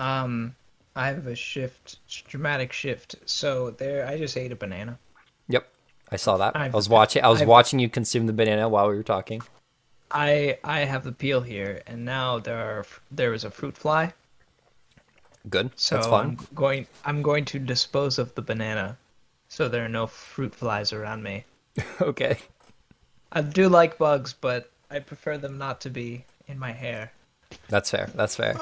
Um, I have a shift, dramatic shift. So there, I just ate a banana. Yep, I saw that. i I've- was watching. I was I've- watching you consume the banana while we were talking. I I have the peel here, and now there are there is a fruit fly. Good. So That's fun. I'm going I'm going to dispose of the banana, so there are no fruit flies around me. okay. I do like bugs, but I prefer them not to be in my hair. That's fair. That's fair.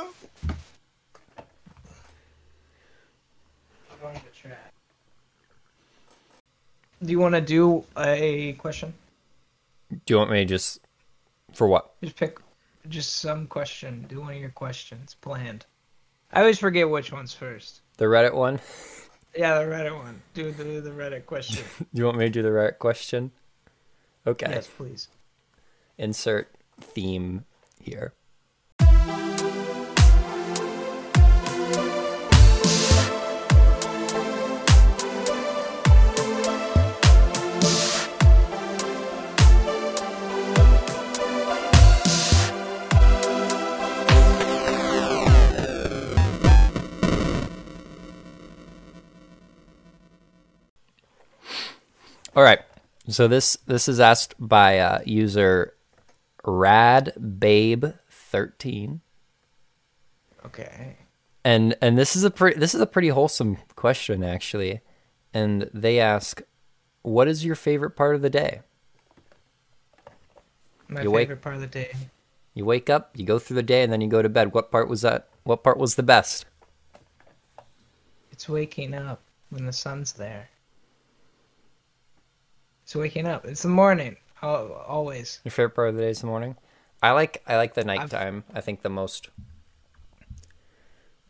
I'm going to try. Do you want to do a question? Do you want me to just for what? Just pick just some question. Do one of your questions planned. I always forget which one's first. The Reddit one? Yeah, the Reddit one. Do the the Reddit question. Do you want me to do the Reddit question? Okay. yes, please. Insert theme here. All right. So this this is asked by uh, user radbabe13 Okay. and and this is a pretty this is a pretty wholesome question actually and they ask what is your favorite part of the day My You wake- favorite part of the day. you wake up you go through the day and then you go to bed what part was that what part was the best It's waking up when the sun's there. It's waking up. It's the morning. Always. your favorite part of the day is the morning i like i like the nighttime i think the most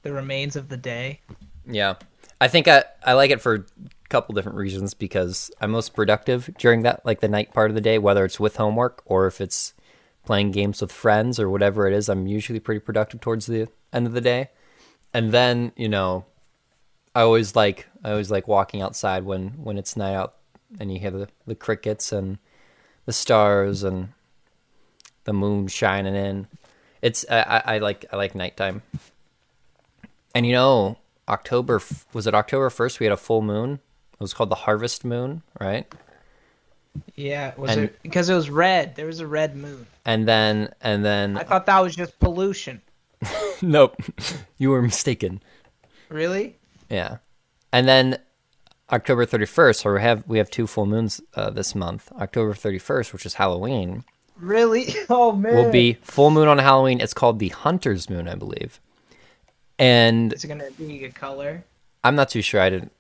The remains of the day. Yeah. I think I, I like it for a couple different reasons because I'm most productive during that like the night part of the day, whether it's with homework or if it's playing games with friends or whatever it is, I'm usually pretty productive towards the end of the day. And then, you know, I always like I always like walking outside when when it's night out and you hear the, the crickets and the stars and the moon shining in. It's I, I, I like I like nighttime. And you know, October was it October first? We had a full moon. It was called the harvest moon, right? Yeah, was And- it because it was red? There was a red moon. And then and then I thought that was just pollution. nope, you were mistaken. Really? Yeah, and then October thirty first. So we have we have two full moons uh, this month. October thirty first, which is Halloween, Really? Oh man. will be full moon on Halloween. It's called the Hunter's Moon, I believe. And Is it gonna be a color? I'm not too sure. I didn't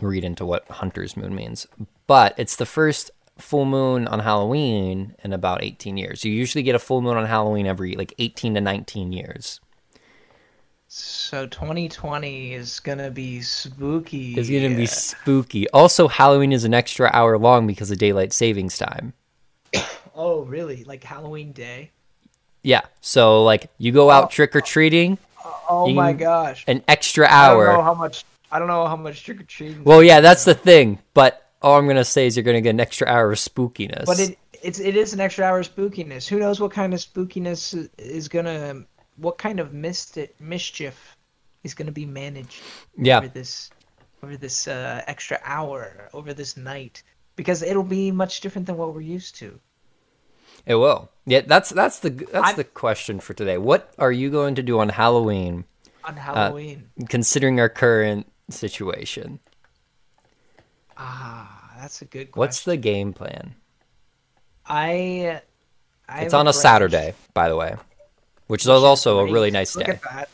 read into what Hunter's Moon means, but it's the first full moon on Halloween in about 18 years. You usually get a full moon on Halloween every like 18 to 19 years. So 2020 is gonna be spooky. It's gonna be spooky. Also, Halloween is an extra hour long because of daylight savings time. Oh really? Like Halloween day? Yeah, so like you go out oh. trick or treating, oh, oh You my gosh. an extra hour. I don't know how much. I don't know how much trick or treating. Well, yeah, that's the thing. But all I'm gonna say is you're gonna get an extra hour of spookiness. But it it's it is an extra hour of spookiness. Who knows what kind of spookiness is gonna what kind of mist mischief is gonna be managed yeah, over this over this uh, extra hour over this night because it'll be much different than what we're used to. It will. Yeah, that's that's the that's I'm- the question for today. What are you going to do on Halloween, On Halloween, considering our current situation? ah, that's a good question. What's the game plan? I? I It's on a. Saturday, by the way, which is also a really nice Look day. at that.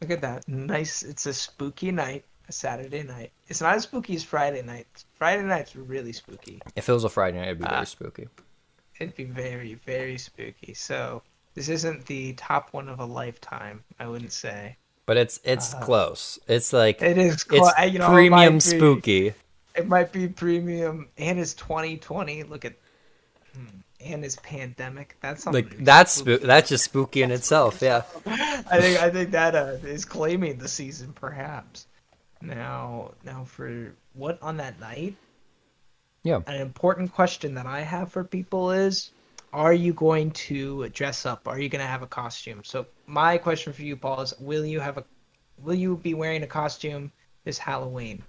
Look at that. Nice. It's a spooky night. A Saturday night. It's not as spooky as Friday night. Friday night's really spooky. If it was a Friday night, it'd be Ah. very spooky. It'd be very, very spooky. So this isn't the top one of a lifetime. I wouldn't say. But it's it's close. It's like Uh, It is. it's you know, it premium be- spooky. It might be premium, and it's 2020. Look at, hmm, and it's pandemic. That's something. Like that's spoo- that's just spooky in itself. Yeah. I think I think that uh, is claiming the season, perhaps. Now, now for what on that night? Yeah. An important question that I have for people is: Are you going to dress up? Are you going to have a costume? So my question for you, Paul, is: Will you have a will you be wearing a costume this Halloween?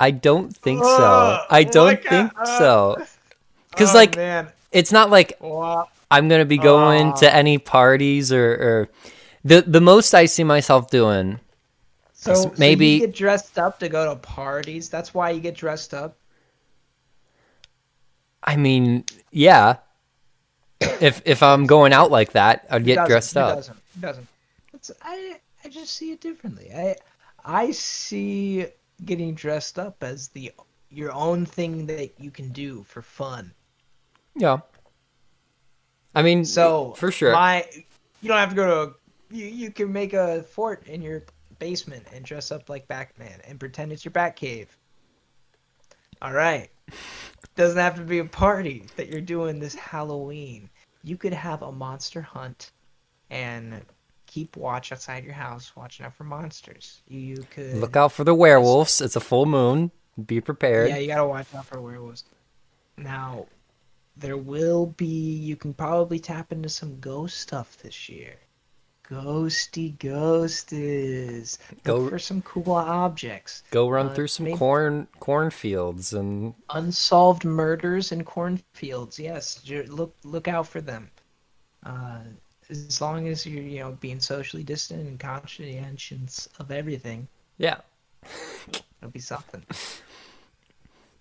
I don't think so. I don't think so. Because Oh, like man, it's not like I'm gonna be going to any parties or, or the the most I see myself doing. So, so maybe- you get dressed up to go to parties. That's why you get dressed up. I mean, yeah. If if I'm going out like that, I'd get dressed up. Doesn't. He doesn't. It's, I I just see it differently. I I see getting dressed up as the your own thing that you can do for fun. Yeah. I mean, So for sure. my you don't have to go to a, you you can make a fort in your basement and dress up like Batman and pretend it's your Batcave. All right. Doesn't have to be a party that you're doing this Halloween. You could have a monster hunt and keep watch outside your house watching out for monsters. You, you could Look out for the werewolves. It's a full moon. Be prepared. yeah, you gotta watch out for werewolves. Now, there will be. You can probably tap into some ghost stuff this year. Ghosty ghosties. Go- Look for some cool objects. Go run Uh, through some corn cornfields and Unsolved murders in cornfields. Yes, look look out for them. Uh, as long as you're you know being socially distant and conscientious of everything, yeah. it'll be something.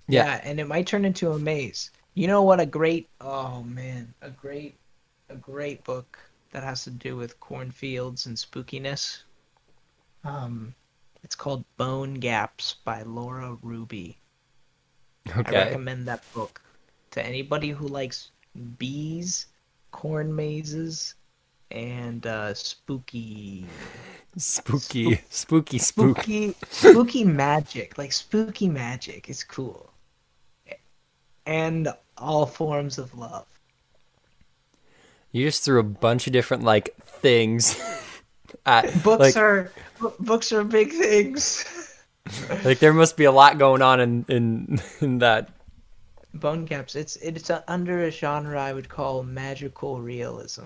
Yeah. Yeah, and it might turn into a maze. You know what? A great, oh man, a great, a great book that has to do with cornfields and spookiness. Um, it's called Bone Gaps by Laura Ruby. Okay. I recommend that book to anybody who likes bees, corn mazes, and uh, spooky, Spooky, spooky, spook. spooky, spooky magic. Like spooky magic is cool, and all forms of love. You just threw a bunch of different like things. at, Books like, are b- books are big things. like there must be a lot going on in in, in that. Bone Gaps. It's it's uh under a genre I would call magical realism.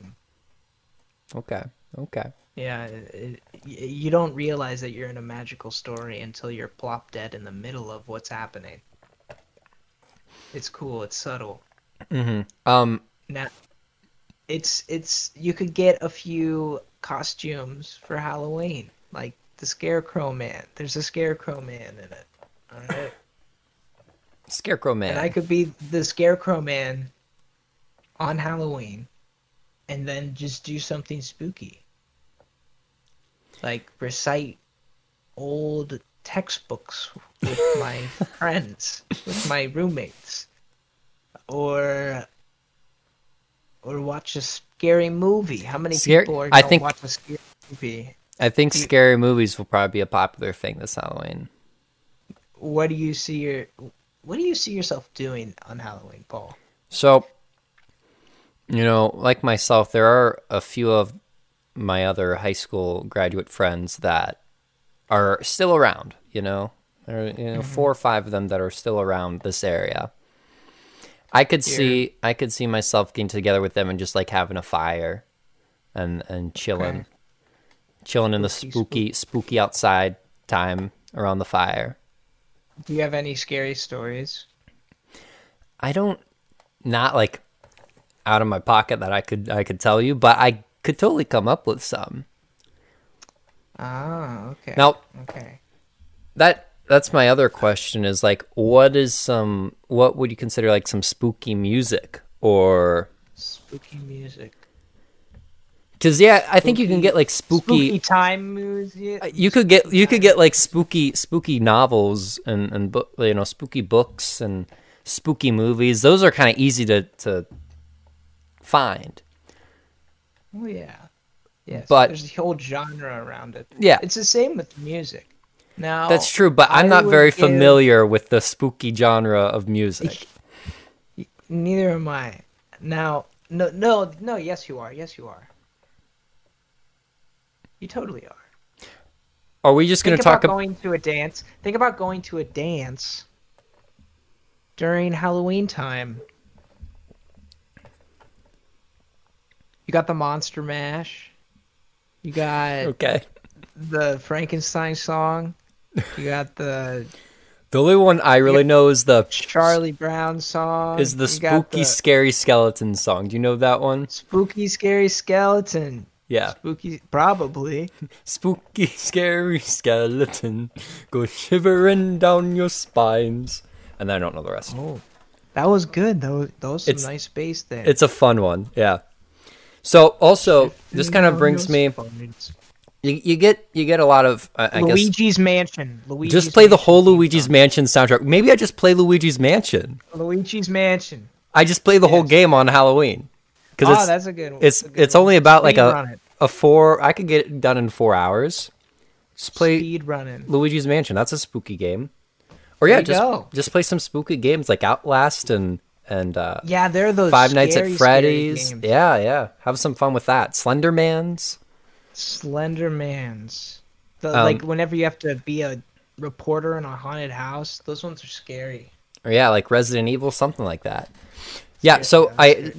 Okay. Okay. Yeah, it, you don't realize that you're in a magical story until you're plop dead in the middle of what's happening. It's cool. It's subtle. Mm-hmm. Um. Now, it's it's you could get a few costumes for Halloween, like the Scarecrow Man. There's a Scarecrow Man in it. All right. Scarecrow Man. And I could be the Scarecrow Man on Halloween and then just do something spooky. Like recite old textbooks with my friends, with my roommates. Or or watch a scary movie. How many Scare- people are I going think- to watch a scary movie? I think scary movies will probably be a popular thing this Halloween. What do you see your what do you see yourself doing on Halloween, Paul? So, you know, like myself, there are a few of my other high school graduate friends that are still around. You know, there are you know mm-hmm. four or five of them that are still around this area. I could see, I could see myself getting together with them and just like having a fire, and and chilling, Okay. chilling in the spooky, spooky outside time around the fire. Do you have any scary stories? I don't not like out of my pocket that I could I could tell you, but I could totally come up with some. Ah, okay. Now Okay. that that's my other question is like what is some what would you consider like some spooky music or Spooky music. cuz yeah, I think you can get like Spooky, spooky, time music. uh, you could get you could get like spooky spooky novels and and you know spooky books and spooky movies. Those are kind of easy to to find. Oh yeah. Yes. But- there's a whole genre around it. Yeah. It's the same with music. Now That's true, but I'm I not very give- familiar with the spooky genre of music. Neither am I. Now, no, no, no. Yes, you are. Yes, you are. You totally are. Are we just going to talk about going to a dance. Think about going to a dance during Halloween time. You got the Monster Mash. You got Okay. the Frankenstein song. You got the The only one I really know is the Charlie Brown song. is the You spooky the scary skeleton song. Do you know that one? spooky scary skeleton. Yeah. Spooky, probably. Spooky scary skeleton go shivering down your spines. And I don't know the rest. Oh, that was good. Those those some It's- nice bass there. It's a fun one. Yeah. So also this kind of brings me you, you get you get a lot of I, I guess Luigi's Mansion. Luigi's just play the whole Luigi's. Mansion soundtrack. Maybe I just play Luigi's Mansion. Luigi's Mansion. I just play the whole game on Halloween because Oh, ah, it's that's a good one. it's good it's one. only about like a a four. I could get it done in four hours. Just play speed running. Luigi's Mansion. That's a spooky game. Or yeah, just go. just play some spooky games like Outlast and and uh, Yeah, they're those Five Nights scary, at Freddy's. Yeah, yeah. Have some fun with that. Slenderman's. Slender Man's. The, Um, like whenever you have to be a reporter in a haunted house, those ones are scary. Or yeah, like Resident Evil, something like that. Yeah. So I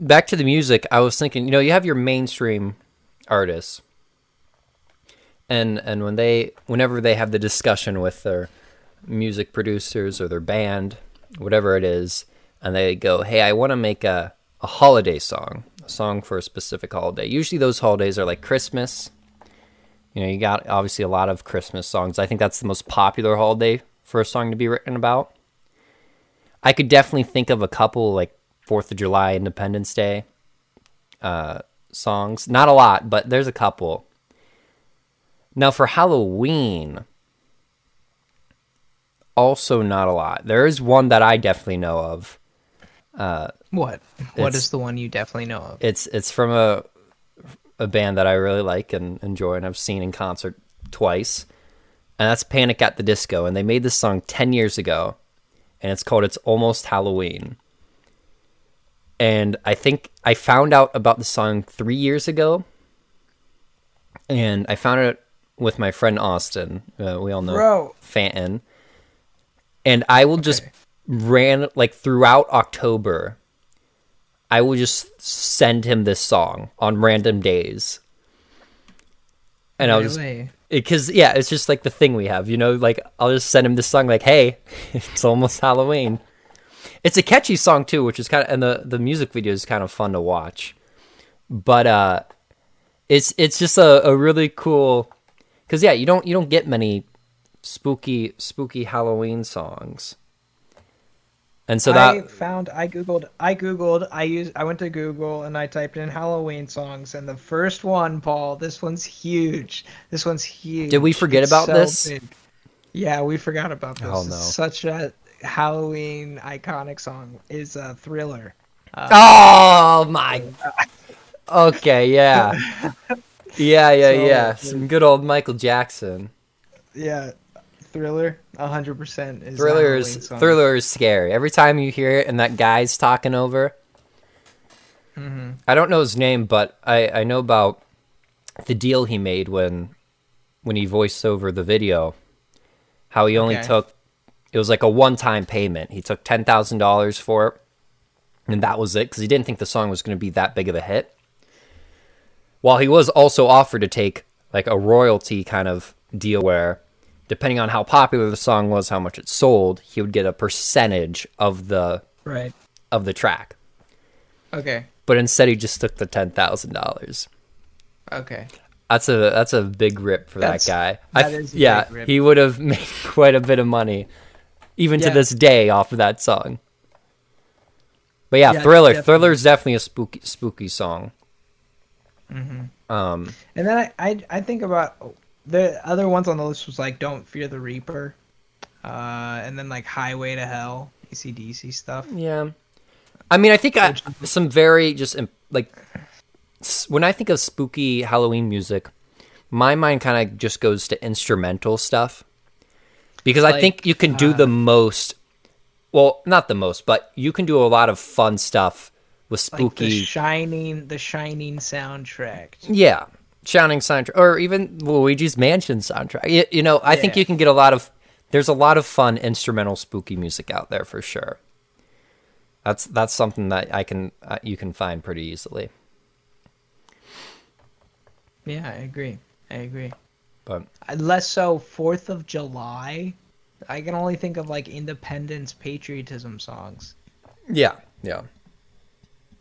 back to the music. I was thinking, you know, you have your mainstream artists, and and when they whenever they have the discussion with their music producers or their band, whatever it is, and they go, "Hey, I want to make a a holiday song, a song for a specific holiday." Usually, those holidays are like Christmas. You know, you got obviously a lot of Christmas songs. I think that's the most popular holiday for a song to be written about. I could definitely think of a couple like Fourth of July, Independence Day uh, songs. Not a lot, but there's a couple. Now for Halloween, also not a lot. There is one that I definitely know of. What? What It's- is the one you definitely know of? It's it's from a a band that I really like and enjoy, and I've seen in concert twice, and that's Panic at the Disco. And they made this song ten years ago, and it's called "It's Almost Halloween." And I think I found out about the song three years ago, and I found it with my friend Austin. Uh, we all know Bro. Fanton, and I will just Okay. Ran like throughout October. I will just send him this song on random days, and I'll just Really? because yeah, it's just like the thing we have, you know. Like I'll just send him this song, like, "Hey, it's almost Halloween." It's a catchy song too, which is kind of, and the the music video is kind of fun to watch. But uh, it's it's just a, a really cool, because yeah, you don't you don't get many spooky spooky Halloween songs, and so that I found I googled I googled I used I went to Google and I typed in Halloween songs and the first one, Paul, this one's huge. This one's huge. Did we forget It's about so this? big. Yeah, we forgot about this. Oh, no. Such a Halloween iconic song is a thriller. Uh, oh my. Okay, yeah. Yeah, yeah, So, yeah. Some good old Michael Jackson. Yeah, thriller, hundred percent is Thriller is. Thriller is scary. Every time you hear it and that guy's talking over. Mm-hmm. I don't know his name, but I I know about the deal he made when when he voiced over the video. How he only Okay. took it was like a one-time payment. He took $10,000 for it. And that was it cuz he didn't think the song was going to be that big of a hit. While he was also offered to take like a royalty kind of deal where depending on how popular the song was, how much it sold, he would get a percentage of the Right. of the track. Okay. But instead he just took the $10,000. Okay. That's a that's a big rip for That's- that guy. that I yeah, he would have made quite a bit of money, even to this day, off of that song. But yeah, Yeah, Thriller. definitely. Thriller is definitely a spooky spooky song. Mm-hmm. Um, And then I, I I think about the other ones on the list was like Don't Fear the Reaper, uh, and then like Highway to Hell, ACDC stuff. yeah, I mean, I think I, some very just like when I think of spooky Halloween music, my mind kind of just goes to instrumental stuff because I think you can do uh, the most. Well, not the most, but you can do a lot of fun stuff with Like the spooky. Shining, the Shining soundtrack. yeah, Shining soundtrack, or even Luigi's Mansion soundtrack. You, you know, I think you can get a lot of. There's a lot of fun instrumental spooky music out there for sure. That's that's something that I can uh, you can find pretty easily. Yeah, I agree. I agree. But Uh, Less so Fourth of July. I can only think of like independence patriotism songs. yeah, yeah.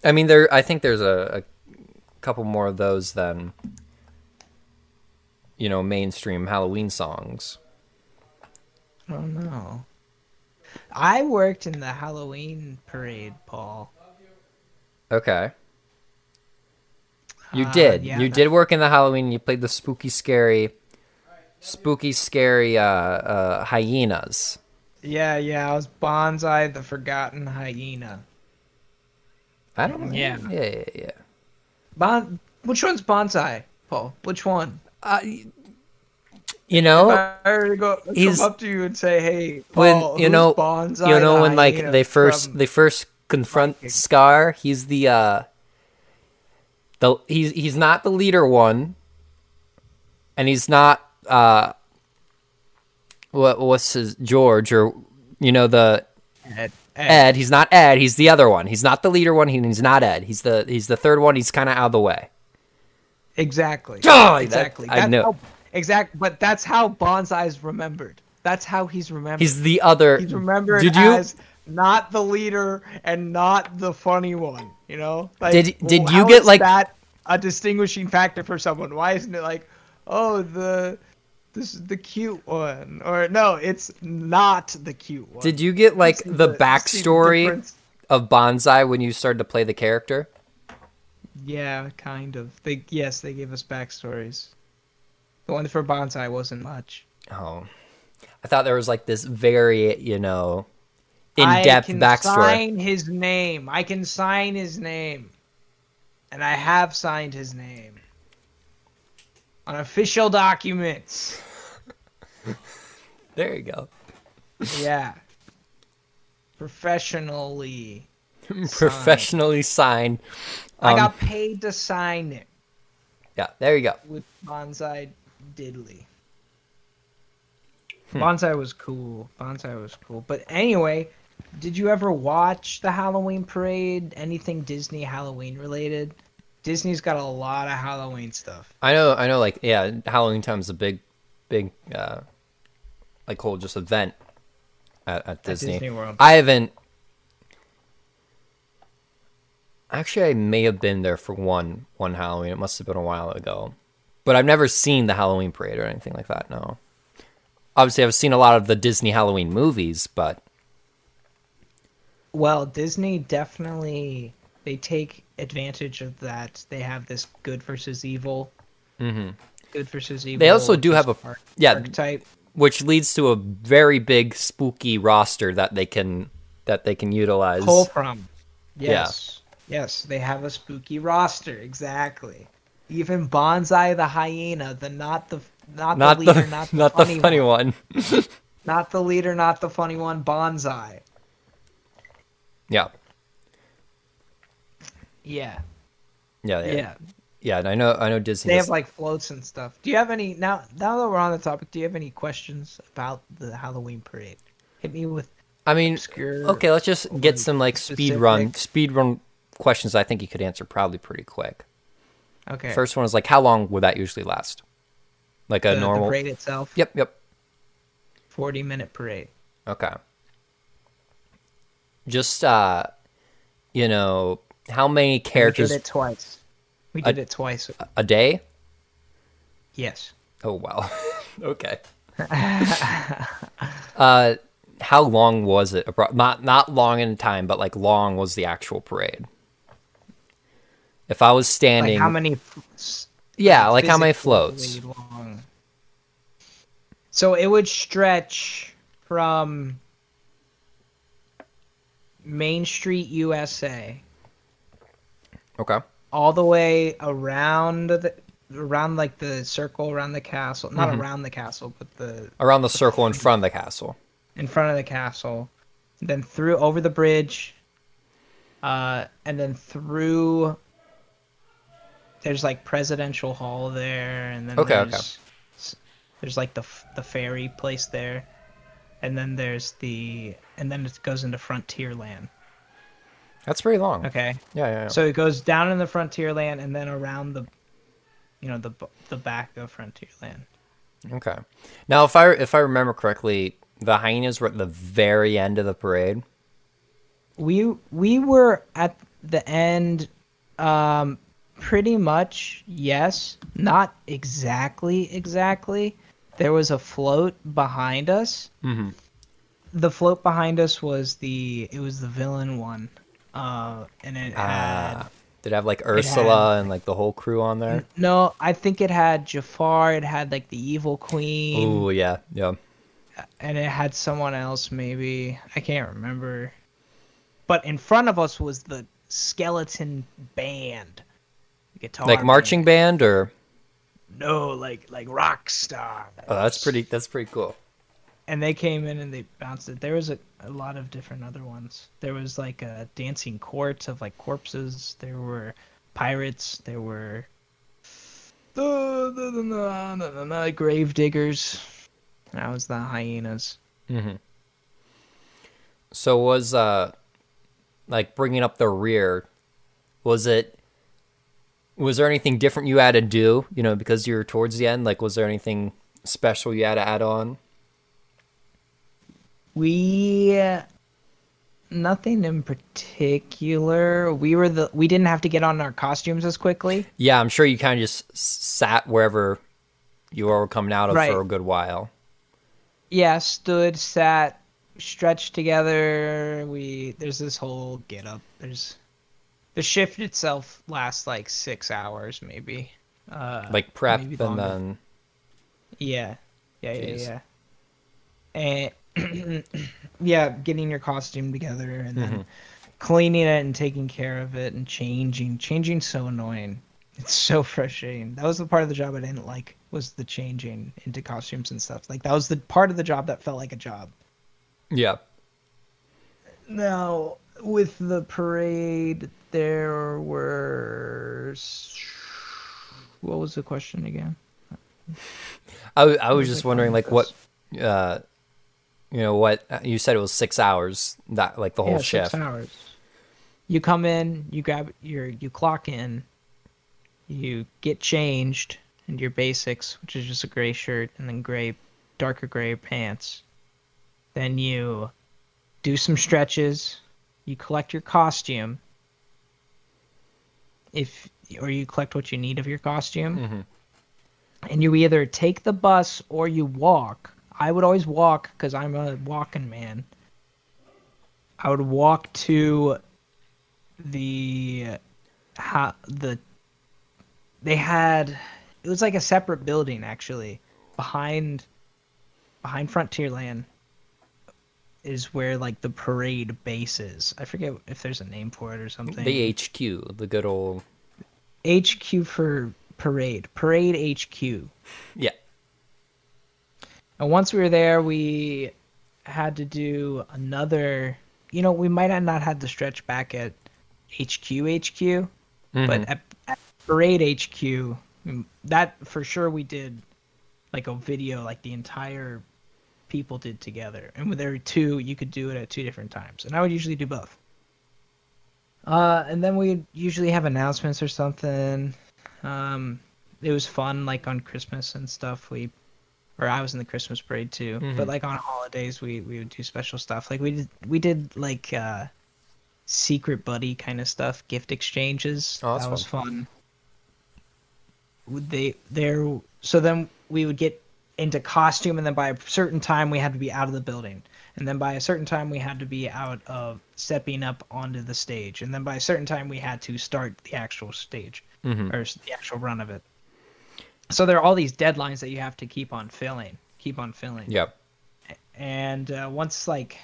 I mean, there. I think there's a, a couple more of those than you know mainstream Halloween songs. Oh no. I worked in the Halloween parade, Paul. Okay. You Uh, did. yeah, you that- did work in the Halloween. You played the spooky, scary, spooky, scary uh, uh, hyenas. Yeah, yeah, I was Banzai the Forgotten Hyena. I don't know. Yeah. yeah, yeah, yeah. Bon which one's Banzai, Paul? Which one? Uh, you know, if I were to go come he's- up to you and say, "Hey, when you know, Banzai you know when like they first they first confront Viking? Scar. He's the uh, the he's he's not the leader one, and he's not uh, what what's his George or you know the Ed, Ed. Ed. He's not Ed. He's the other one. He's not the leader one. he- He's not Ed. He's the he's the third one. He's kind of out of the way. Exactly. Oh, that- exactly. I That's knew. how- exact. But that's how Banzai's remembered. That's how he's remembered. He's the other. He's remembered Did you as not the leader and not the funny one. You know? Like, Did- did you get, like- that a distinguishing factor for someone? Why isn't it like, oh, the this is the cute one, or no, it's not the cute one. did you get like See the backstory of Banzai when you started to play the character? Yeah, kind of. They yes, they gave us backstories. The one for Banzai wasn't much. Oh, I thought there was like this very, you know, in-depth backstory. I can sign his name. I can sign his name, and I have signed his name on official documents. There you go. Yeah, professionally. Professionally signed. I Um, got paid to sign it Yeah, there you go. with Banzai Diddley. Hmm. Banzai was cool. Banzai was cool. But anyway, did you ever watch the Halloween parade? Anything Disney Halloween related? Disney's got a lot of Halloween stuff. I know, I know. Like, yeah, Halloween time's a big, big, uh, like whole just event at, at Disney. Disney World. I haven't. Actually, I may have been there for one one Halloween. It must have been a while ago, but I've never seen the Halloween parade or anything like that. No. Obviously, I've seen a lot of the Disney Halloween movies, but Well, Disney definitely they take advantage of that. They have this good versus evil. Mm-hmm. Good versus evil. They also do have a- arch- yeah. archetype. which leads to a very big spooky roster that they can that they can utilize. Pull from. Yeah. Yes. They have a spooky roster. Exactly. Even Banzai the hyena, the not the not, not the leader, the not the not the funny, funny one. one. not the leader, not the funny one. Banzai. Yeah. Yeah, Yeah, yeah. yeah, yeah. and I know, I know Disney. They does- have like floats and stuff. Do you have any now? Now that we're on the topic, do you have any questions about the Halloween parade? Hit me with I mean, obscure. okay, let's just get some like speed run, speed run questions. I think you could answer probably pretty quick. Okay. First one is like, how long would that usually last? Like a the, the normal. parade itself. Yep, yep. Forty minute parade. Okay. Just uh, you know, how many characters? We characters did it twice. We I- did it twice. a day? Yes. Oh wow. okay. Uh, how long was it? Not not long in time, but like long was the actual parade. If I was Like standing, how many? yeah, like how many floats? long? So it would stretch from Main Street, USA, Okay. all the way around the around like the circle around the castle, not Mhm. around the castle, but the Around the circle in front of the castle. in front of the castle, then through over the bridge, uh, and then through. There's like presidential hall there, and then Okay, okay. there's, s- there's like the the ferry place there, and then there's the and then it goes into Frontierland. That's pretty long. Okay, Yeah, yeah, yeah. so it goes down in the Frontierland and then around the you know the the back of Frontierland. Okay. Now, if I if I remember correctly, the hyenas were at the very end of the parade. We we were at the end, um, pretty much yes, not exactly exactly. There was a float behind us. Mm-hmm. The float behind us was the it was the villain one, uh, and it had. Ah, did it have like Ursula and like the whole crew on there? No, I think it had Jafar. It had like the evil queen, Ooh, yeah, yeah. and it had someone else. Maybe I can't remember. But in front of us was the skeleton band, guitar. Like marching band or. No, like like rock star. oh, that's pretty. That's pretty cool. And they came in and they bounced it. There was a, a lot of different other ones. There was like a dancing court of like corpses. There were pirates. There were the, the, the, the, the, the, the grave diggers. That was the hyenas. Mm-hmm. So was uh, like bringing up the rear, was it? Was there anything different you had to do? You know, because you were towards the end. Like, was there anything special you had to add on? We uh, nothing in particular. We were the we didn't have to get on our costumes as quickly. Yeah, I'm sure you kind of just sat wherever you were coming out of Right. for a good while. Yeah, stood, sat, stretched together. We there's this whole get up. There's the shift itself lasts like six hours maybe. Uh, Like prep and then Yeah, yeah, Jeez. yeah, yeah. And yeah, getting your costume together and then Mhm. cleaning it and taking care of it and changing. Changing so annoying. It's so frustrating. That was the part of the job I didn't like was the changing into costumes and stuff. Like that was the part of the job that felt like a job. yeah. Now, with the parade, there were. What was the question again? I, was was just wondering, like, what, uh, you know, what you said it was six hours that like the whole yeah, shift. Six hours. You come in, you grab your, you clock in, you get changed into your basics, which is just a gray shirt and then gray, darker gray pants. Then you do some stretches. You collect your costume. If or you collect what you need of your costume. Mhm. And you either take the bus or you walk. I would always walk because I'm a walking man. I would walk to the how the they had it was like a separate building actually behind behind Frontierland is where like the parade base is. I forget if there's a name for it or something. The HQ, the good old HQ for parade. Parade HQ. yeah. And once we were there, we had to do another. You know, we might have not had to stretch back at HQ HQ, Mhm. but at, at Parade HQ, that for sure we did like a video, like the entire people did together. And when there were two, you could do it at two different times. And I would usually do both. Uh, and then we'd usually have announcements or something. Um, it was fun, like on Christmas and stuff. We, or I was in the Christmas parade too. But Mhm. like on holidays, we we would do special stuff. Like we did we did like uh, secret buddy kind of stuff, gift exchanges. Oh, that was fun. Would they there? So then we would get into costume, and then by a certain time we had to be out of the building, and then by a certain time we had to be out of stepping up onto the stage, and then by a certain time we had to start the actual stage Mhm. or the actual run of it. So there are all these deadlines that you have to keep on filling, keep on filling Yep. and uh, once like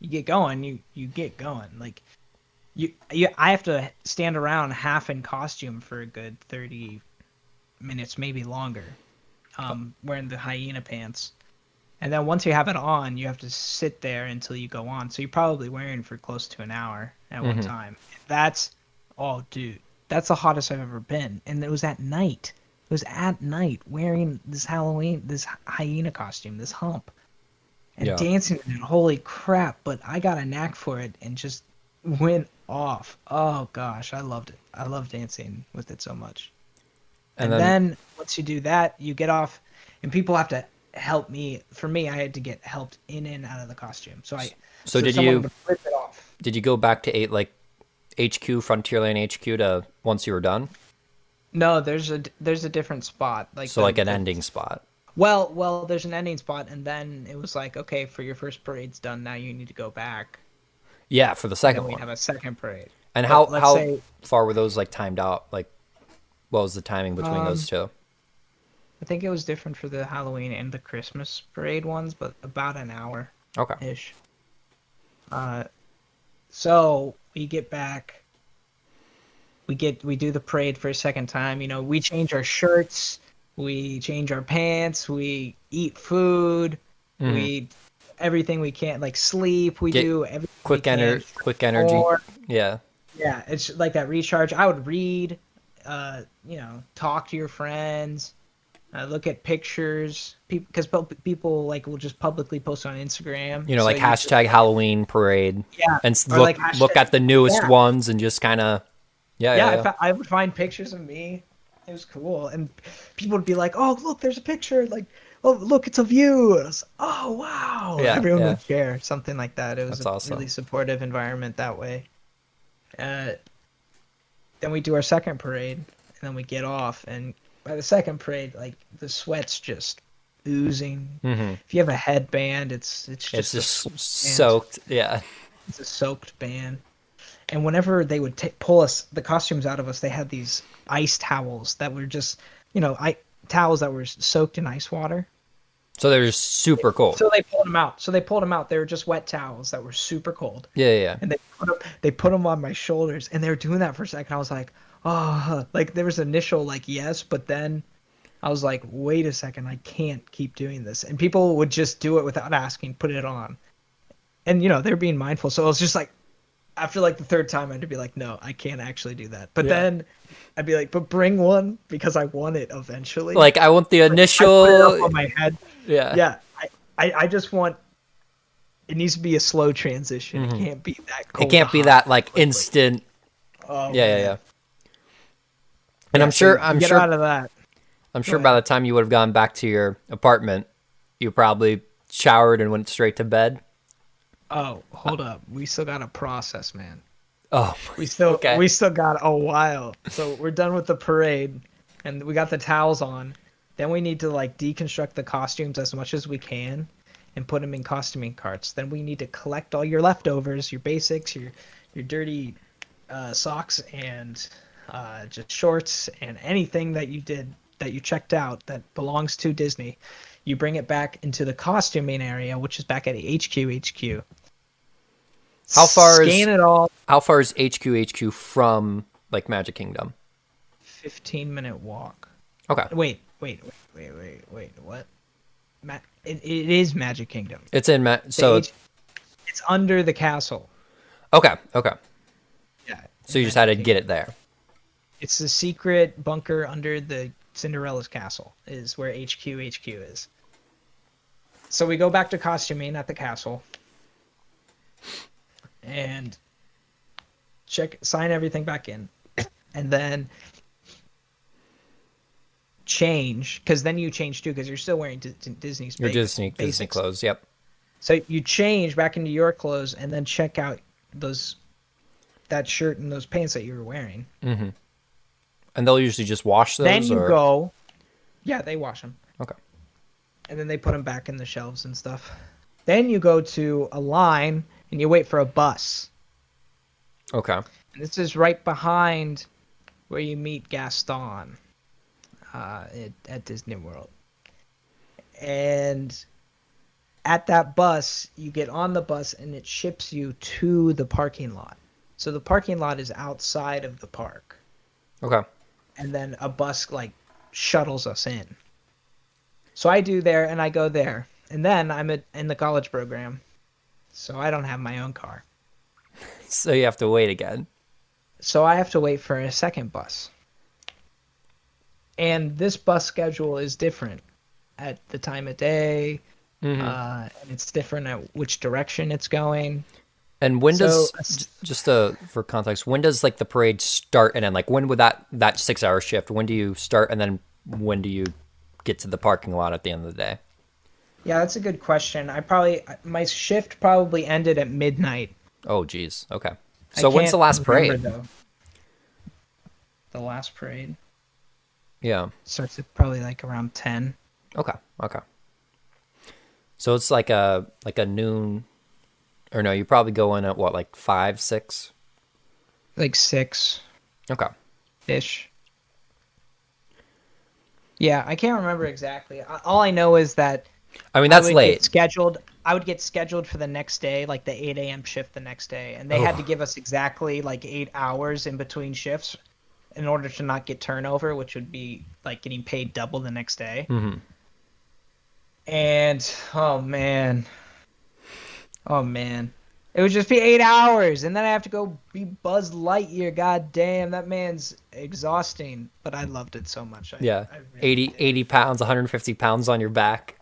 you get going you you get going like you you i have to stand around half in costume for a good 30 minutes maybe longer um wearing the hyena pants and then once you have it on you have to sit there until you go on so you're probably wearing for close to an hour at one Mhm. time that's oh dude that's the hottest i've ever been and it was at night it was at night wearing this halloween this hyena costume this hump and Yeah. dancing in it. Holy crap! But I got a knack for it and just went off. Oh gosh, I loved it. I love dancing with it so much. And, And then, once you do that, you get off, and people have to help me. For me, I had to get helped in and out of the costume. So I. So did you rip it off? did you go back to eight like HQ Frontierland HQ to once you were done? No, there's a there's a different spot. Like So the- like an the- ending spot. Well, well, there's an ending spot, and then it was like, okay, for your first parade's done. Now you need to go back. Yeah, for the second Then we one. have a second parade. And but how how say- far were those like timed out? Like, what was the timing between those two? I think it was different for the Halloween and the Christmas parade ones, but about an hour Okay. ish. Uh, so we get back. We get we do the parade for a second time. You know, we change our shirts, we change our pants, we eat food, Mhm. we everything we can't like sleep. We Get do everything. Quick energy. quick energy. Or- Yeah. yeah, it's like that recharge. I would read, uh, you know, talk to your friends, uh, look at pictures, because people like will just publicly post on Instagram. You know, so like just- hashtag Halloween parade. Yeah, And look like look at the newest yeah. ones and just kind of yeah, yeah, yeah, I, fa- I would find pictures of me. It was cool, and people would be like, "Oh, look, there's a picture." Like, "Oh, look, it's of you." And I was, oh, wow! Yeah, Everyone yeah. would share something like that. It was That's a awesome. really supportive environment that way. Uh, then we do our second parade, and then we get off. And by the second parade, like the sweat's just oozing. Mhm. If you have a headband, it's it's just It's just soaked. Yeah. It's a soaked band. And whenever they would ta pull us the costumes out of us, they had these ice towels that were just, you know, I towels that were soaked in ice water. So they're just super cold. So they pulled them out. So they pulled them out. They were just wet towels that were super cold. yeah, yeah, yeah. And they put them, they put them on my shoulders, and they were doing that for a second. I was like, oh, like there was initial like yes, but then I was like, wait a second, I can't keep doing this. And people would just do it without asking, put it on, and you know they're being mindful. So I was just like, after like the third time, I'd be like, no, I can't actually do that. But Yeah. then I'd be like, but bring one because I want it eventually. Like I want the I put it initial. up on my head. Yeah. Yeah, I, I, I just want. It needs to be a slow transition. Mhm. It can't be that. It can't be that like quickly. instant. Oh, Yeah, yeah, yeah. And Yeah, I'm sure. I'm get sure. out of that. I'm sure by the time you would have gone back to your apartment, you probably showered and went straight to bed. Oh, hold up. We still got a process, man. Oh, We still Okay. we still got a while. So we're done with the parade and we got the towels on. Then we need to like deconstruct the costumes as much as we can and put them in costuming carts. Then we need to collect all your leftovers, your basics, your your dirty uh, socks and uh, just shorts and anything that you did that you checked out that belongs to Disney. You bring it back into the costuming area, which is back at HQ HQ. How far is- Scan it all. how far is HQ HQ from like Magic Kingdom? 15 minute walk. Okay, Wait, wait, wait, wait, wait, wait. What? Ma- it, it is Magic Kingdom. it's in Ma- so. H- it's under the castle. Okay, okay. Yeah. So you just had to get it there. It's the secret bunker under the Cinderella's castle. Is where HQ HQ is. So we go back to costuming at the castle. And check sign everything back in. And then change because then you change too because you're still wearing Di- Disney's Your Disney Disney clothes. Yep. So you change back into your clothes and then check out those that shirt and those pants that you were wearing. Mm-hmm. And they'll usually just wash those. then you or... go. Yeah, they wash them. Okay. And then they put them back in the shelves and stuff. Then you go to a line and you wait for a bus. Okay. And this is right behind where you meet Gaston uh, at, at Disney World. And at that bus, you get on the bus and it ships you to the parking lot. So the parking lot is outside of the park. Okay. And then a bus like shuttles us in. So I do there and I go there. And then I'm at, in the college program. So I don't have my own car. So you have to wait again. So I have to wait for a second bus. And this bus schedule is different at the time of day, Mhm. uh, and it's different at which direction it's going. And when does So- j- just uh, for context, when does like the parade start and end? Like when would that that six hour shift? When do you start and then when do you get to the parking lot at the end of the day? Yeah, that's a good question. I probably my shift probably ended at midnight. Oh, geez. Okay. So when's the last parade? though. The last parade Yeah. starts at probably like around ten. Okay. Okay. So it's like a like a noon, or no? You probably go in at what like five, six. like six Okay. ish. Yeah, I can't remember exactly. All I know is that I mean that's I late. Scheduled. I would get scheduled for the next day, like the 8 a.m. shift the next day, and they had to give us exactly like eight hours in between shifts in order to not get turnover, which would be like getting paid double the next day. Mhm. And oh man, oh man, it would just be eight hours, and then I have to go be Buzz Lightyear. God damn, that man's exhausting. But I loved it so much. I, Yeah. I really 80, did. 80 pounds, 150 pounds on your back.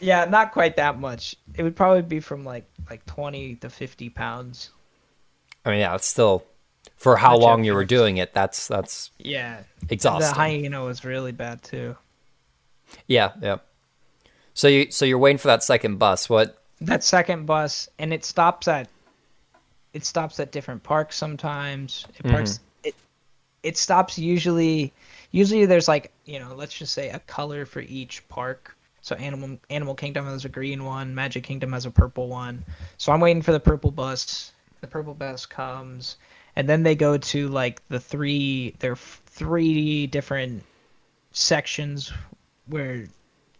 Yeah, not quite that much. It would probably be from like like twenty to fifty pounds. I mean, yeah, it's still for how long you were doing it. That's that's Yeah, exhausting. the hyena was really bad too. yeah, yeah. So you so you're waiting for that second bus. What? That second bus, and it stops at it stops at different parks sometimes. It mm-hmm. parks it it stops usually usually there's like you know let's just say a color for each park. So Animal Animal Kingdom has a green one, Magic Kingdom has a purple one. So I'm waiting for the purple bus. The purple bus comes, and then they go to like the three. There are three different sections where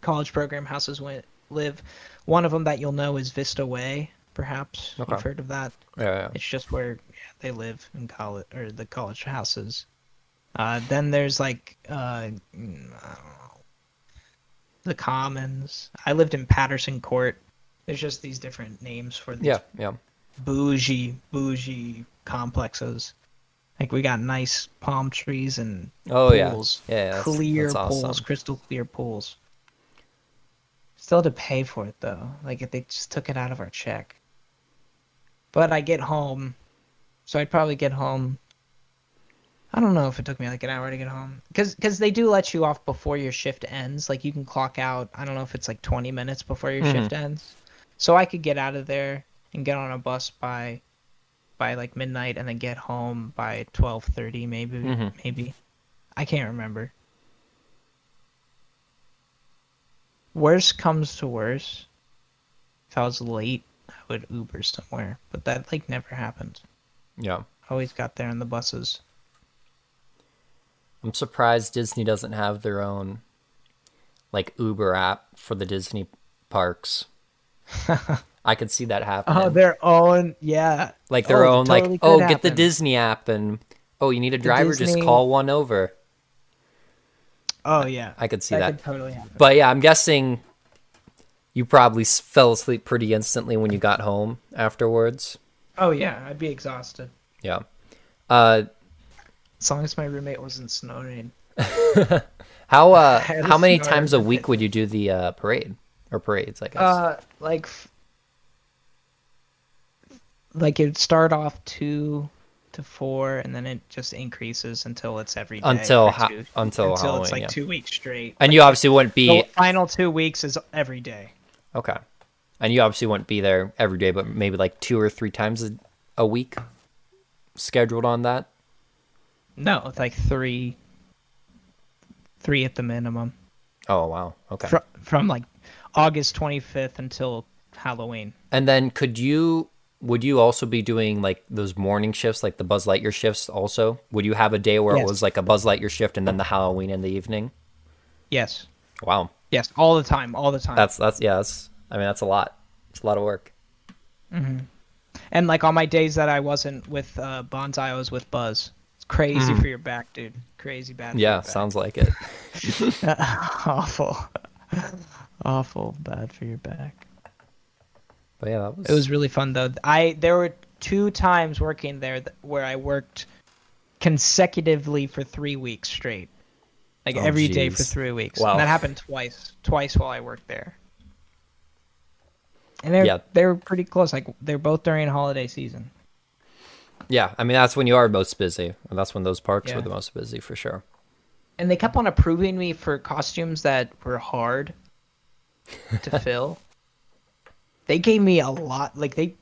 college program houses went, live. One of them that you'll know is Vista Way. Perhaps Okay. you've heard of that. Yeah, yeah. It's just where yeah, they live in college or the college houses. Uh, then there's like uh, know, the Commons. I lived in Patterson Court. There's just these different names for these yeah, yeah. bougie bougie complexes. Like we got nice palm trees and Oh yeah, pools, yeah. yeah, that's- clear that's awesome. pools, crystal clear pools. Still to pay for it though. Like if they just took it out of our check. But I get home, so I'd probably get home. I don't know if it took me like an hour to get home, because because they do let you off before your shift ends. Like you can clock out. I don't know if it's like 20 minutes before your Mhm. shift ends. So I could get out of there and get on a bus by by like midnight and then get home by 12:30 maybe Mhm. maybe. I can't remember. Worst comes to worst. If I was late, I would Uber somewhere, but that like never happened. Yeah. Always got there on the buses. I'm surprised Disney doesn't have their own like Uber app for the Disney parks. I could see that happening. Oh, their own, yeah. like their oh, own totally like oh get the. Disney app and oh you need a driver just call one over. Oh yeah, I could see that that. could totally happen. But yeah, I'm guessing you probably fell asleep pretty instantly when you got home afterwards. Oh yeah, I'd be exhausted Yeah. Uh as long as my roommate wasn't snoring. how uh how many times a week would you do the uh parade or parades, I guess? Uh, like, like it'd start off two to four, and then it just increases until it's every day. Until ha- two- until until Halloween, it's like yeah. two weeks straight. and you obviously wouldn't be The final two weeks is every day. Okay. And you obviously wouldn't be there every day, but maybe like two or three times a, a week scheduled on that. No, it's like three, three at the minimum. Oh, wow. Okay. From from like August twenty fifth until Halloween. And then could you, would you also be doing like those morning shifts, like the Buzz Lightyear shifts also? Would you have a day where it was like a Buzz Lightyear shift and then the Halloween in the evening? Yes, Wow. yes, all the time, all the time. That's, that's, yeah, that's, I mean, that's a lot. It's a lot of work. And like on my days that I wasn't with uh, Banzai, I was with Buzz. It's crazy for your back, dude. Crazy bad. for Yeah, your back. sounds like it. awful, awful bad for your back. But yeah, that was, It was really fun though. I there were two times working there th- where I worked consecutively for three weeks straight, like Oh, every day for three weeks. Wow. And that happened twice, twice while I worked there. and they're Yeah. they're pretty close. Like they're both during holiday season. Yeah, I mean that's when you are most busy. And that's when those parks Yeah. were the most busy for sure. and they kept on approving me for costumes that were hard to fill. They gave me a lot, like they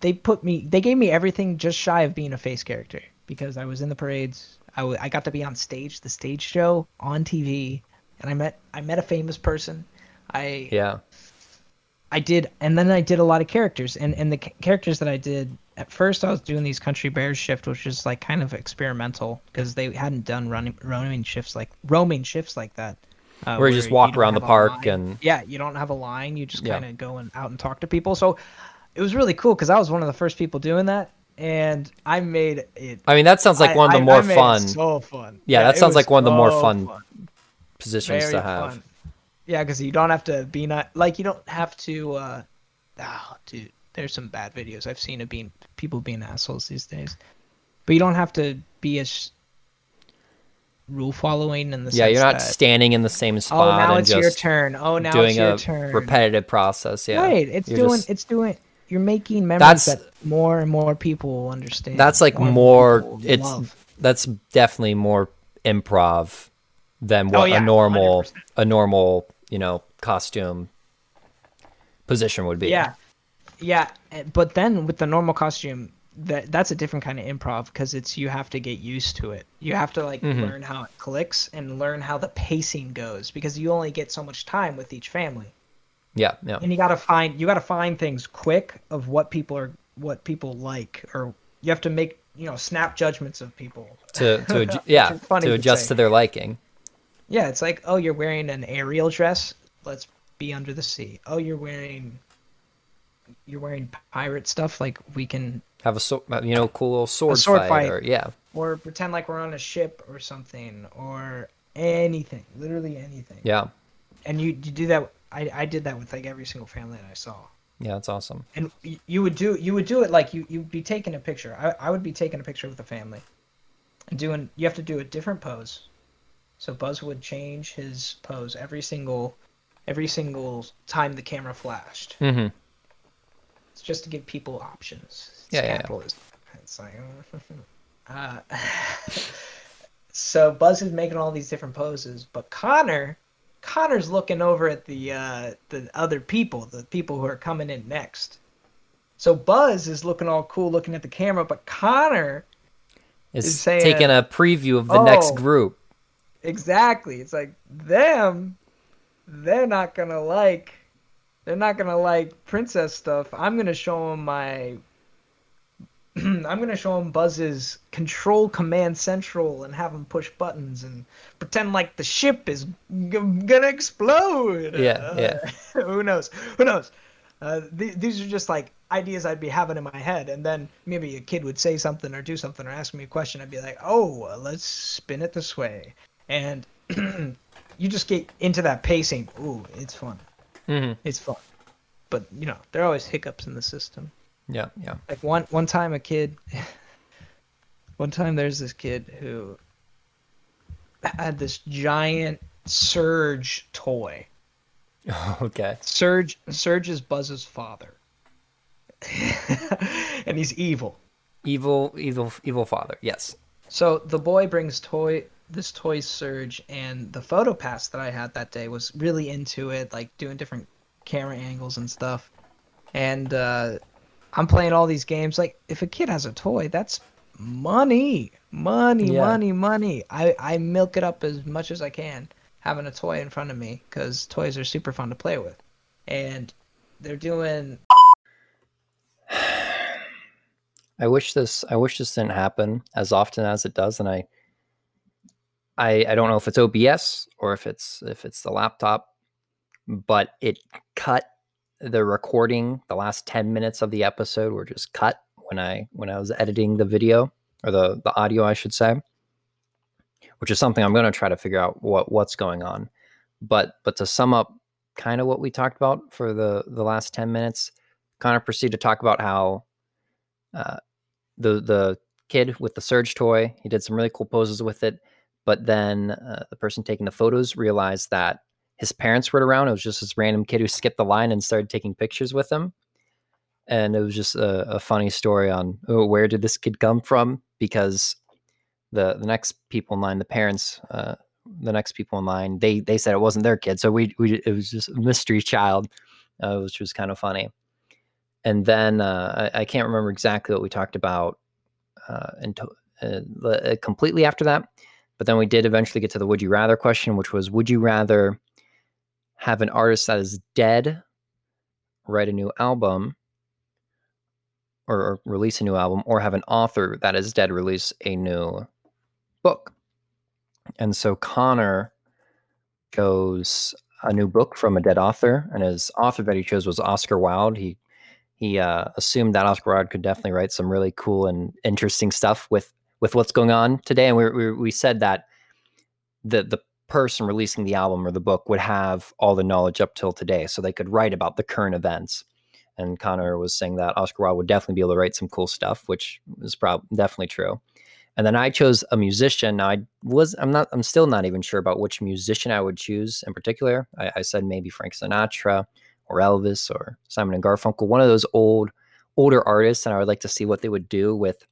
they put me they gave me everything just shy of being a face character because I was in the parades. I, w- I got to be on stage, the stage show on TV, and I met I met a famous person. I Yeah. I did, and then I did a lot of characters, and and the ca- characters that I did at first, I was doing these country bears shift, which is like kind of experimental because they hadn't done running roaming shifts like roaming shifts like that. Uh, Where you just walk don't around the park and- yeah, you don't have a line. You just kind of go and out and talk to people. So it was really cool because I was one of the first people doing that, and I made it. I mean that sounds like one of the I- more I fun So fun. Yeah, that sounds like one of the more so fun positions Very to have. fun. Yeah, because you don't have to be not like you don't have to. uh Oh, dude, there's some bad videos I've seen of being people being assholes these days, but you don't have to be as rule following in the Yeah, you're not that, standing in the same oh, spot. oh now and it's your turn. Oh now doing it's your a turn. repetitive process. Yeah, Right, it's You're doing just- it's doing. You're making memories that more and more people will understand. that's like and more. It's love. that's definitely more improv than Oh, what yeah, a normal 100%. a normal you know costume position would be. Yeah, yeah, but then with the normal costume, that that's a different kind of improv because it's you have to get used to it. You have to like Mhm. learn how it clicks and learn how the pacing goes because you only get so much time with each family, yeah, yeah. and you gotta find you gotta find things quick of what people are what people like, or you have to make you know snap judgments of people. To to adju- yeah to to adjust say. to their liking. Yeah, it's like, oh, you're wearing an Ariel dress. Let's be under the sea. Oh, you're wearing you're wearing pirate stuff. Like we can Have a so, you know cool little sword, sword fight, fight. or yeah or pretend like we're on a ship or something or anything, literally anything. yeah And you you do that. I I did that with like every single family that I saw. yeah that's awesome. And you would do you would do it like you you'd be taking a picture. I I would be taking a picture with the family, and doing you have to do a different pose. So Buzz would change his pose every single every single time the camera flashed. Mm-hmm. It's just to give people options. Yeah, yeah, yeah. It's like, uh, so Buzz is making all these different poses, but Connor, Connor's looking over at the uh, the other people, the people who are coming in next. So Buzz is looking all cool, looking at the camera, but Connor, Is Is saying, taking a preview of the next "Oh, group. exactly. It's like them, they're not gonna like, they're not gonna like princess stuff. I'm gonna show them my. I'm gonna show him Buzz's control command central and have him push buttons and pretend like the ship is g- gonna explode. Yeah, yeah. Uh, who knows? Who knows? Uh, th- these are just like ideas I'd be having in my head, and then maybe a kid would say something or do something or ask me a question. I'd be like, "Oh, uh, let's spin it this way," and you just get into that pacing. Ooh, it's fun. hmm It's fun, but you know there are always hiccups in the system. Yeah, yeah. Like one one time, a kid. one time, there's this kid who had this giant Zurg toy. okay. Zurg Zurg is Buzz's father. and he's evil. Evil, evil, evil father. Yes. So the boy brings toy this toy Zurg and the photo pass that I had that day was really into it, like doing different camera angles and stuff. And uh I'm playing all these games like if a kid has a toy, that's money. Money, Yeah. money, money. I I milk it up as much as I can having a toy in front of me cuz toys are super fun to play with. And they're doing I wish this I wish this didn't happen as often as it does and I I I don't know if it's OBS or if it's if it's the laptop but it cut the recording the last 10 minutes of the episode were just cut when I when I was editing the video or the the audio I should say which is something I'm going to try to figure out what what's going on. But but to sum up kind of what we talked about for the the last 10 minutes kind of proceed to talk about how uh, the the kid with the Zurg toy he did some really cool poses with it but then uh, the person taking the photos realized that his parents were around. It was just this random kid who skipped the line and started taking pictures with him. And it was just a, a funny story on oh, where did this kid come from? Because the the next people in line, the parents, uh, the next people in line, they they said it wasn't their kid, so we we it was just a mystery child, uh, which was kind of funny. And then uh, I, I, can't remember exactly what we talked about uh, uh, uh, completely after that, but then we did eventually get to the would you rather question, which was would you rather have an artist that is dead write a new album or, release a new album, or have an author that is dead release a new book. And so Connor chose a new book from a dead author, and his author that he chose was Oscar Wilde. He he uh, assumed that Oscar Wilde could definitely write some really cool and interesting stuff with with what's going on today. And we we, we said that the the person releasing the album or the book would have all the knowledge up till today, so they could write about the current events. And Connor was saying that Oscar Wilde would definitely be able to write some cool stuff, which is probably definitely true. And then I chose a musician. I was I'm not I'm still not even sure about which musician I would choose in particular. I, I said maybe Frank Sinatra or Elvis or Simon and Garfunkel, one of those old older artists, and I would like to see what they would do with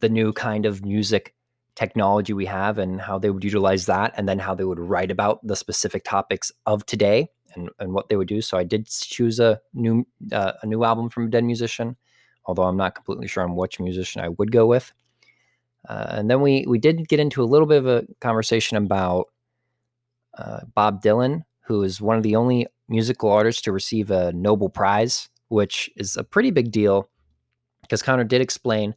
the new kind of music technology we have and how they would utilize that and then how they would write about the specific topics of today and, and what they would do so i did choose a new uh, a new album from a dead musician although i'm not completely sure on which musician i would go with uh, and then we we did get into a little bit of a conversation about uh, Bob Dylan, who is one of the only musical artists to receive a Nobel Prize, which is a pretty big deal. Because Connor did explain,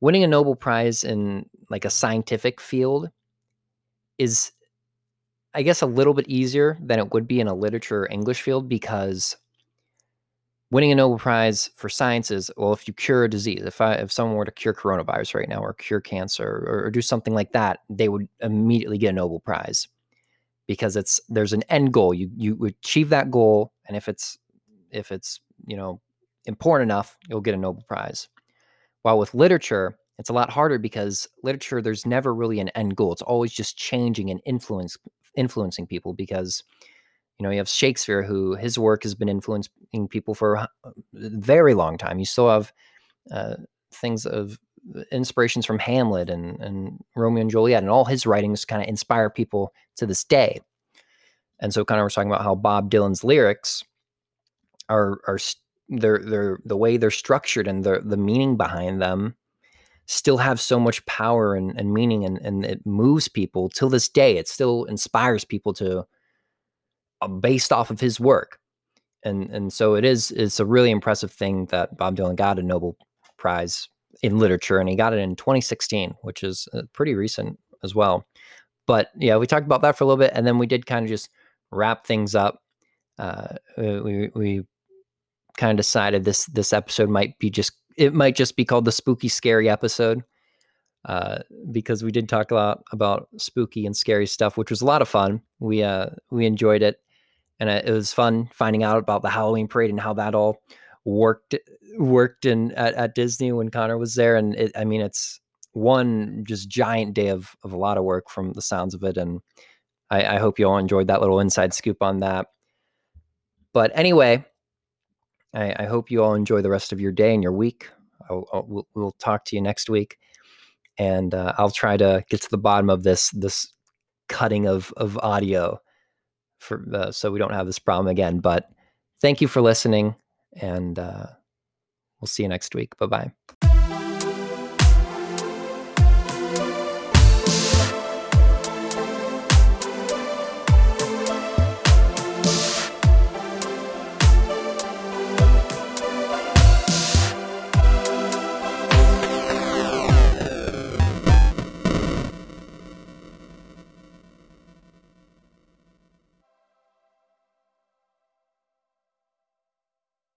winning a Nobel Prize in like a scientific field is, I guess, a little bit easier than it would be in a literature or English field because winning a Nobel Prize for science is well, if you cure a disease, if I if someone were to cure coronavirus right now or cure cancer or, or do something like that, they would immediately get a Nobel Prize because it's there's an end goal. You you achieve that goal, and if it's if it's you know important enough, you'll get a Nobel Prize. While with literature, it's a lot harder because literature there's never really an end goal. It's always just changing and influence influencing people because you know, you have Shakespeare, who his work has been influencing people for a very long time. You still have uh, things of inspirations from Hamlet and, and Romeo and Juliet, and all his writings kind of inspire people to this day. And so, kind of, we're talking about how Bob Dylan's lyrics are are they're they're the way they're structured and the the meaning behind them still have so much power and, and meaning and, and it moves people till this day. It still inspires people to uh, based off of his work. And and so it is it's a really impressive thing that Bob Dylan got a Nobel Prize in literature and he got it in 2016, which is uh, pretty recent as well. But yeah, we talked about that for a little bit and then we did kind of just wrap things up. Uh, uh, we we kind of decided this this episode might be just it might just be called the spooky scary episode uh, because we did talk a lot about spooky and scary stuff, which was a lot of fun. We uh, we enjoyed it and it was fun finding out about the Halloween parade and how that all worked worked in at, at Disney when Connor was there. And it, I mean, it's one just giant day of of a lot of work from the sounds of it. And I, I hope you all enjoyed that little inside scoop on that. But anyway, I, I hope you all enjoy the rest of your day and your week. I'll, I'll, we'll, we'll talk to you next week, and uh, I'll try to get to the bottom of this this cutting of of audio for uh, so we don't have this problem again. But thank you for listening, and uh, we'll see you next week. Bye bye.